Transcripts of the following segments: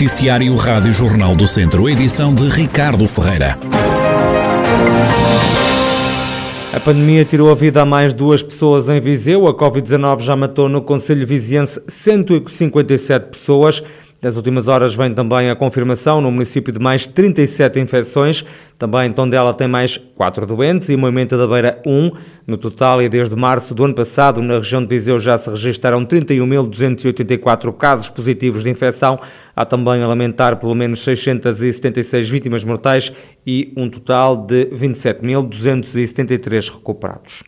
Noticiário Rádio Jornal do Centro, edição de Ricardo Ferreira. A pandemia tirou a vida a mais duas pessoas em Viseu. A Covid-19 já matou no Conselho Viziense 157 pessoas. Nas últimas horas vem também a confirmação no município de mais 37 infecções. Também Tondela tem mais 4 doentes e Moimenta da Beira 1. No total, e desde março do ano passado, na região de Viseu já se registaram 31.284 casos positivos de infecção. Há também a lamentar pelo menos 676 vítimas mortais e um total de 27.273 recuperados.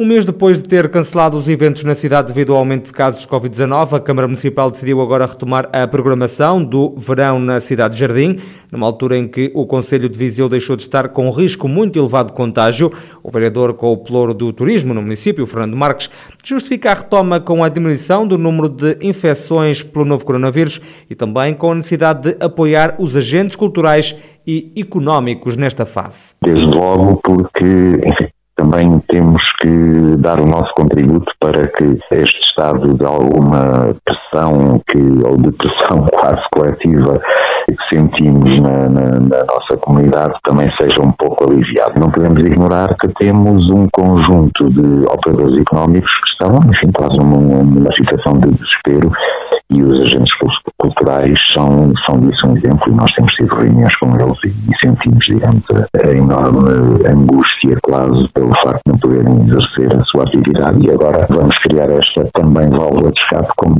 Um mês depois de ter cancelado os eventos na cidade devido ao aumento de casos de Covid-19, a Câmara Municipal decidiu agora retomar a programação do verão na cidade de Jardim, numa altura em que o Conselho de Viseu deixou de estar com um risco muito elevado de contágio. O vereador com o ploro do turismo no município, Fernando Marques, justifica a retoma com a diminuição do número de infecções pelo novo coronavírus e também com a necessidade de apoiar os agentes culturais e económicos nesta fase. Desde logo porque, enfim, também temos que dar o nosso contributo para que este estado de alguma pressão que, ou de pressão quase coletiva que sentimos na, na, na, nossa comunidade também seja um pouco aliviado. Não podemos ignorar que temos um conjunto de operadores económicos que estão, enfim, quase numa, numa situação de desespero e os agentes culturais são, são disso um exemplo e nós temos tido reuniões com eles e, e sentimos, digamos, a, enorme angústia quase pelo facto de não poderem exercer a sua atividade e agora vamos criar esta também válvula de escape como,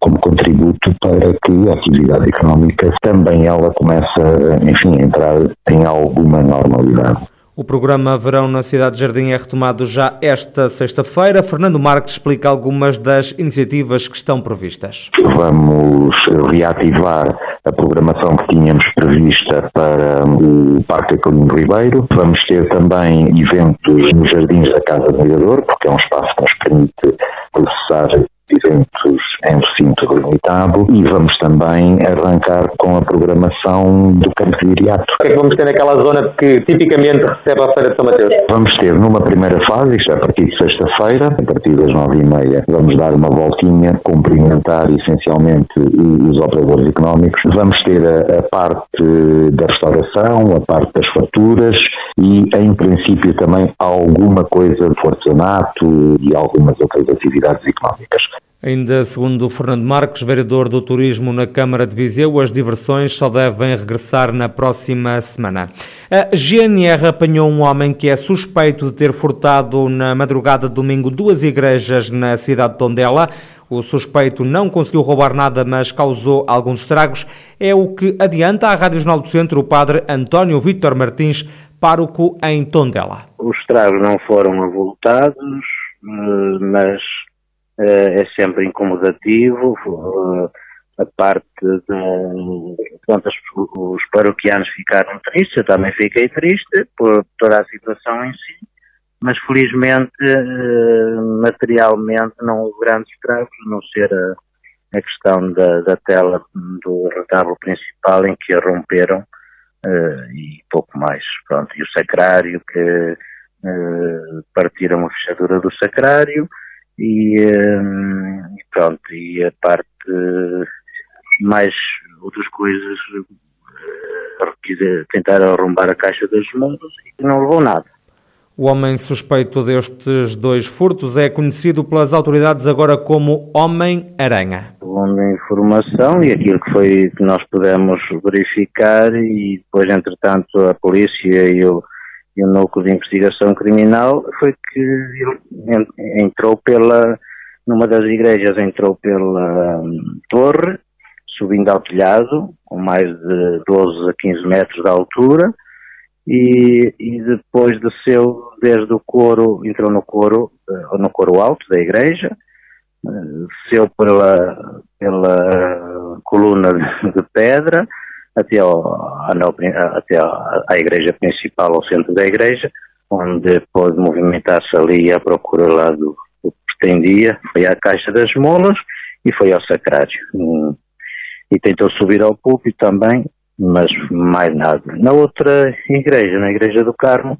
como contributo para que a atividade económica também ela comece, enfim, a entrar em alguma normalidade. O programa Verão na Cidade de Jardim é retomado já esta sexta-feira. Fernando Marques explica algumas das iniciativas que estão previstas. Vamos reativar a programação que tínhamos prevista para o Parque Acalino Ribeiro. Vamos ter também eventos nos Jardins da Casa do Mirador, porque é um espaço que nos permite processar eventos em recinto delimitado e vamos também arrancar com a programação do campo de Viriato. O que é que vamos ter naquela zona que tipicamente recebe a Feira de São Mateus? Vamos ter numa primeira fase, isto é a partir de sexta-feira, a partir das nove e meia, vamos dar uma voltinha, cumprimentar essencialmente os operadores económicos. Vamos ter a, a parte da restauração, a parte das faturas e, em princípio, também alguma coisa de artesanato e algumas outras atividades económicas. Ainda segundo Fernando Marques, vereador do Turismo na Câmara de Viseu, as diversões só devem regressar na próxima semana. A GNR apanhou um homem que é suspeito de ter furtado na madrugada de domingo duas igrejas na cidade de Tondela. O suspeito não conseguiu roubar nada, mas causou alguns estragos. É o que adianta à Rádio Jornal do Centro o padre António Vítor Martins, pároco em Tondela. Os estragos não foram avultados, eh, mas é sempre incomodativo. A parte de. Pronto, os paroquianos ficaram tristes, eu também fiquei triste por toda a situação em si, mas felizmente, materialmente, não houve grandes estragos, a não ser a, a questão da, da, tela do retábulo principal em que a romperam e pouco mais. Pronto, e o sacrário que partiram a fechadura do sacrário e, um, pronto, e a parte mais outras coisas uh, tentaram arrombar a caixa das modas e não levou nada. O homem suspeito destes dois furtos é conhecido pelas autoridades agora como Homem-Aranha. Segundo a informação e aquilo que foi que nós pudemos verificar e depois, entretanto, a polícia e o e o núcleo de investigação criminal foi que entrou pela, numa das igrejas entrou pela um, torre, subindo ao telhado, com mais de 12 a 15 metros de altura, e, e depois desceu desde o coro, entrou no coro, uh, no coro alto da igreja, uh, desceu pela, pela coluna de pedra, até, ao, até à igreja principal, ao centro da igreja, onde pôde movimentar-se ali à procura lá do, do que pretendia, foi à Caixa das Molas e foi ao Sacrário. Hum, e tentou subir ao púlpito também, mas mais nada. Na outra igreja, na Igreja do Carmo,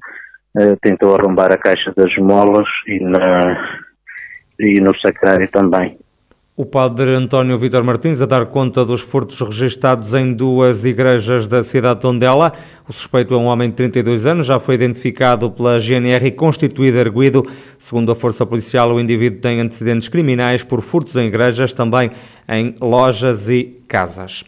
eh, tentou arrombar a Caixa das Molas e, na, e no Sacrário também. O padre António Vitor Martins a dar conta dos furtos registados em duas igrejas da cidade de Tondela. O suspeito é um homem de 32 anos, já foi identificado pela GNR e constituído erguido. Segundo a Força Policial, o indivíduo tem antecedentes criminais por furtos em igrejas, também em lojas e casas.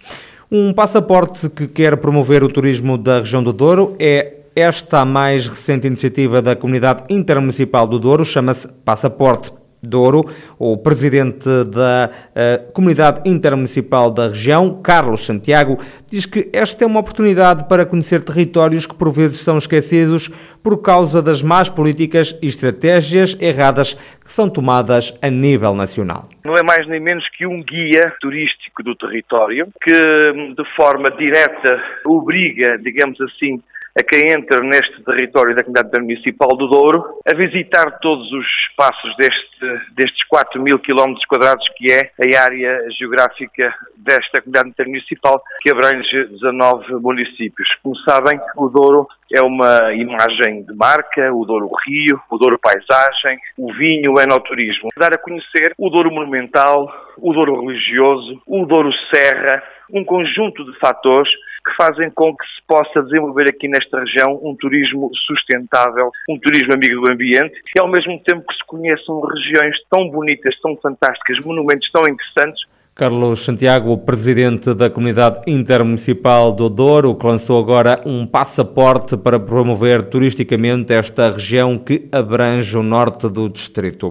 Um passaporte que quer promover o turismo da região do Douro é esta a mais recente iniciativa da Comunidade Intermunicipal do Douro, chama-se Passaporte Douro, o presidente da uh, Comunidade Intermunicipal da região, Carlos Santiago, diz que esta é uma oportunidade para conhecer territórios que por vezes são esquecidos por causa das más políticas e estratégias erradas que são tomadas a nível nacional. Não é mais nem menos que um guia turístico do território que de forma direta obriga, digamos assim, a quem entra neste território da Comunidade Municipal do Douro a visitar todos os espaços deste, destes 4 mil quilómetros quadrados que é a área geográfica desta Comunidade Intermunicipal que abrange 19 municípios. Como sabem, o Douro é uma imagem de marca, o Douro Rio, o Douro Paisagem, o vinho, o enoturismo. Dar a conhecer o Douro Monumental, o Douro Religioso, o Douro Serra, um conjunto de fatores que fazem com que se possa desenvolver aqui nesta região um turismo sustentável, um turismo amigo do ambiente e ao mesmo tempo que se conheçam regiões tão bonitas, tão fantásticas, monumentos tão interessantes Carlos Santiago, presidente da Comunidade Intermunicipal do Douro, que lançou agora um passaporte para promover turisticamente esta região que abrange o norte do distrito.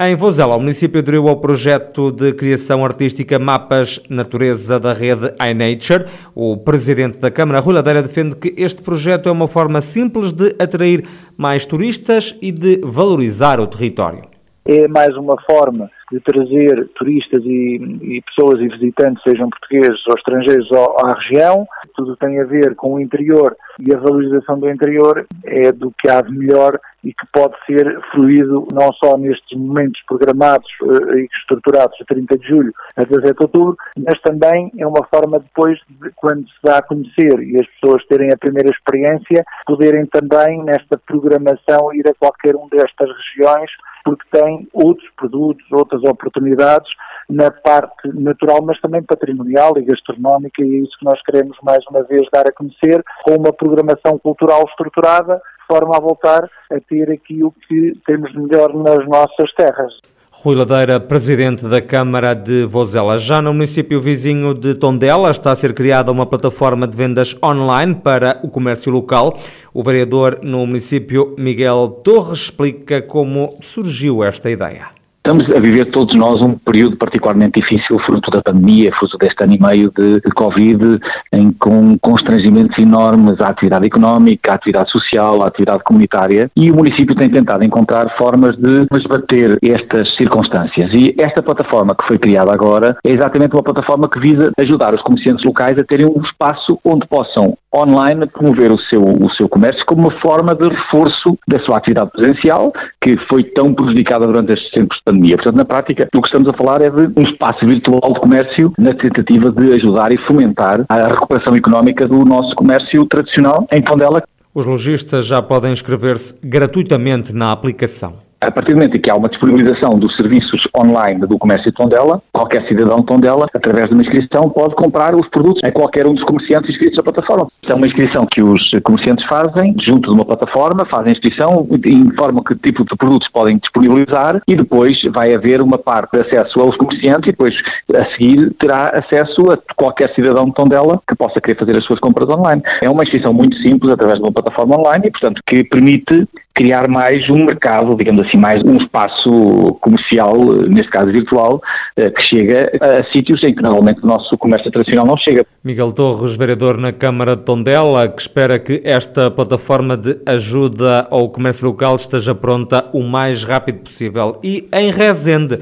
Em Vozela, o município aderiu ao projeto de criação artística Mapas Natureza da rede iNature. O presidente da Câmara, Rui Ladeira, defende que este projeto é uma forma simples de atrair mais turistas e de valorizar o território. É mais uma forma de trazer turistas e, e, pessoas e visitantes, sejam portugueses ou estrangeiros, à região. Tudo tem a ver com o interior e a valorização do interior é do que há de melhor e que pode ser fluído não só nestes momentos programados uh, e estruturados a 30 de julho a 17 de outubro, mas também é uma forma depois, de, quando se dá a conhecer e as pessoas terem a primeira experiência, poderem também nesta programação ir a qualquer um destas regiões porque tem outros produtos, outras oportunidades na parte natural, mas também patrimonial e gastronómica, e é isso que nós queremos mais uma vez dar a conhecer, com uma programação cultural estruturada, de forma a voltar a ter aqui o que temos melhor nas nossas terras. Rui Ladeira, presidente da Câmara de Vozela. Já no município vizinho de Tondela está a ser criada uma plataforma de vendas online para o comércio local. O vereador no município, Miguel Torres, explica como surgiu esta ideia. Estamos a viver todos nós um período particularmente difícil, fruto da pandemia, fruto deste ano e meio de, Covid, em, com constrangimentos enormes à atividade económica, à atividade social, à atividade comunitária, e o município tem tentado encontrar formas de esbater estas circunstâncias. E esta plataforma que foi criada agora é exatamente uma plataforma que visa ajudar os comerciantes locais a terem um espaço onde possam online promover o seu, o seu comércio como uma forma de reforço da sua atividade presencial, que foi tão prejudicada durante estes tempos de pandemia. Portanto, na prática, o que estamos a falar é de um espaço virtual de comércio na tentativa de ajudar e fomentar a recuperação económica do nosso comércio tradicional em Tondela. Os lojistas já podem inscrever-se gratuitamente na aplicação. A partir do momento em que há uma disponibilização dos serviços online do comércio de Tondela, qualquer cidadão de Tondela, através de uma inscrição, pode comprar os produtos em qualquer um dos comerciantes inscritos na plataforma. É uma inscrição que os comerciantes fazem junto de uma plataforma, fazem a inscrição, informam que tipo de produtos podem disponibilizar e depois vai haver uma parte de acesso aos comerciantes e depois a seguir terá acesso a qualquer cidadão de Tondela que possa querer fazer as suas compras online. É uma inscrição muito simples através de uma plataforma online e, portanto, que permite criar mais um mercado, digamos assim, mais um espaço comercial, neste caso virtual, eh, que chega a sítios em que normalmente o nosso comércio tradicional não chega. Miguel Torres, vereador na Câmara de Tondela, que espera que esta plataforma de ajuda ao comércio local esteja pronta o mais rápido possível. E em Rezende,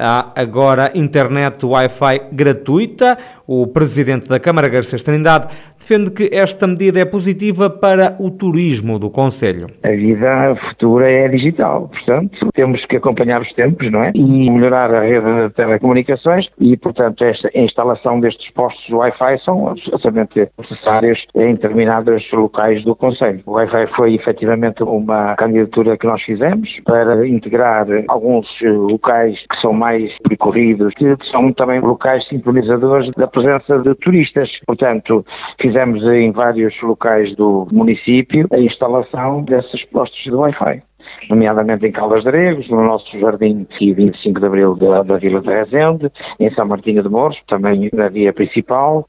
Há agora internet Wi-Fi gratuita. O presidente da Câmara, Garcês Trindade, defende que esta medida é positiva para o turismo do Conselho. A vida futura é digital, portanto, temos que acompanhar os tempos, não é? E melhorar a rede de telecomunicações e, portanto, esta instalação destes postos Wi-Fi são absolutamente necessários em determinados locais do Conselho. O Wi-Fi foi efetivamente uma candidatura que nós fizemos para integrar alguns locais que são mais percorridos, que são também locais sintonizadores da presença de turistas. Portanto, fizemos em vários locais do município a instalação desses postos de Wi-Fi nomeadamente em Caldas de Aregos, no nosso jardim aqui 25 de Abril da, da Vila de Rezende, em São Martinho de Mouros, também na via principal,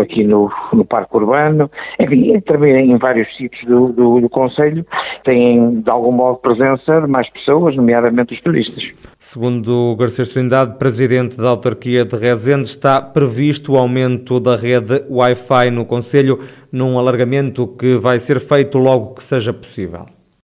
aqui no, no Parque Urbano, enfim, também em vários sítios do, do, do Conselho, têm de algum modo presença de mais pessoas, nomeadamente os turistas. Segundo Garcês Trindade, presidente da autarquia de Rezende, está previsto o aumento da rede Wi-Fi no Conselho, num alargamento que vai ser feito logo que seja possível.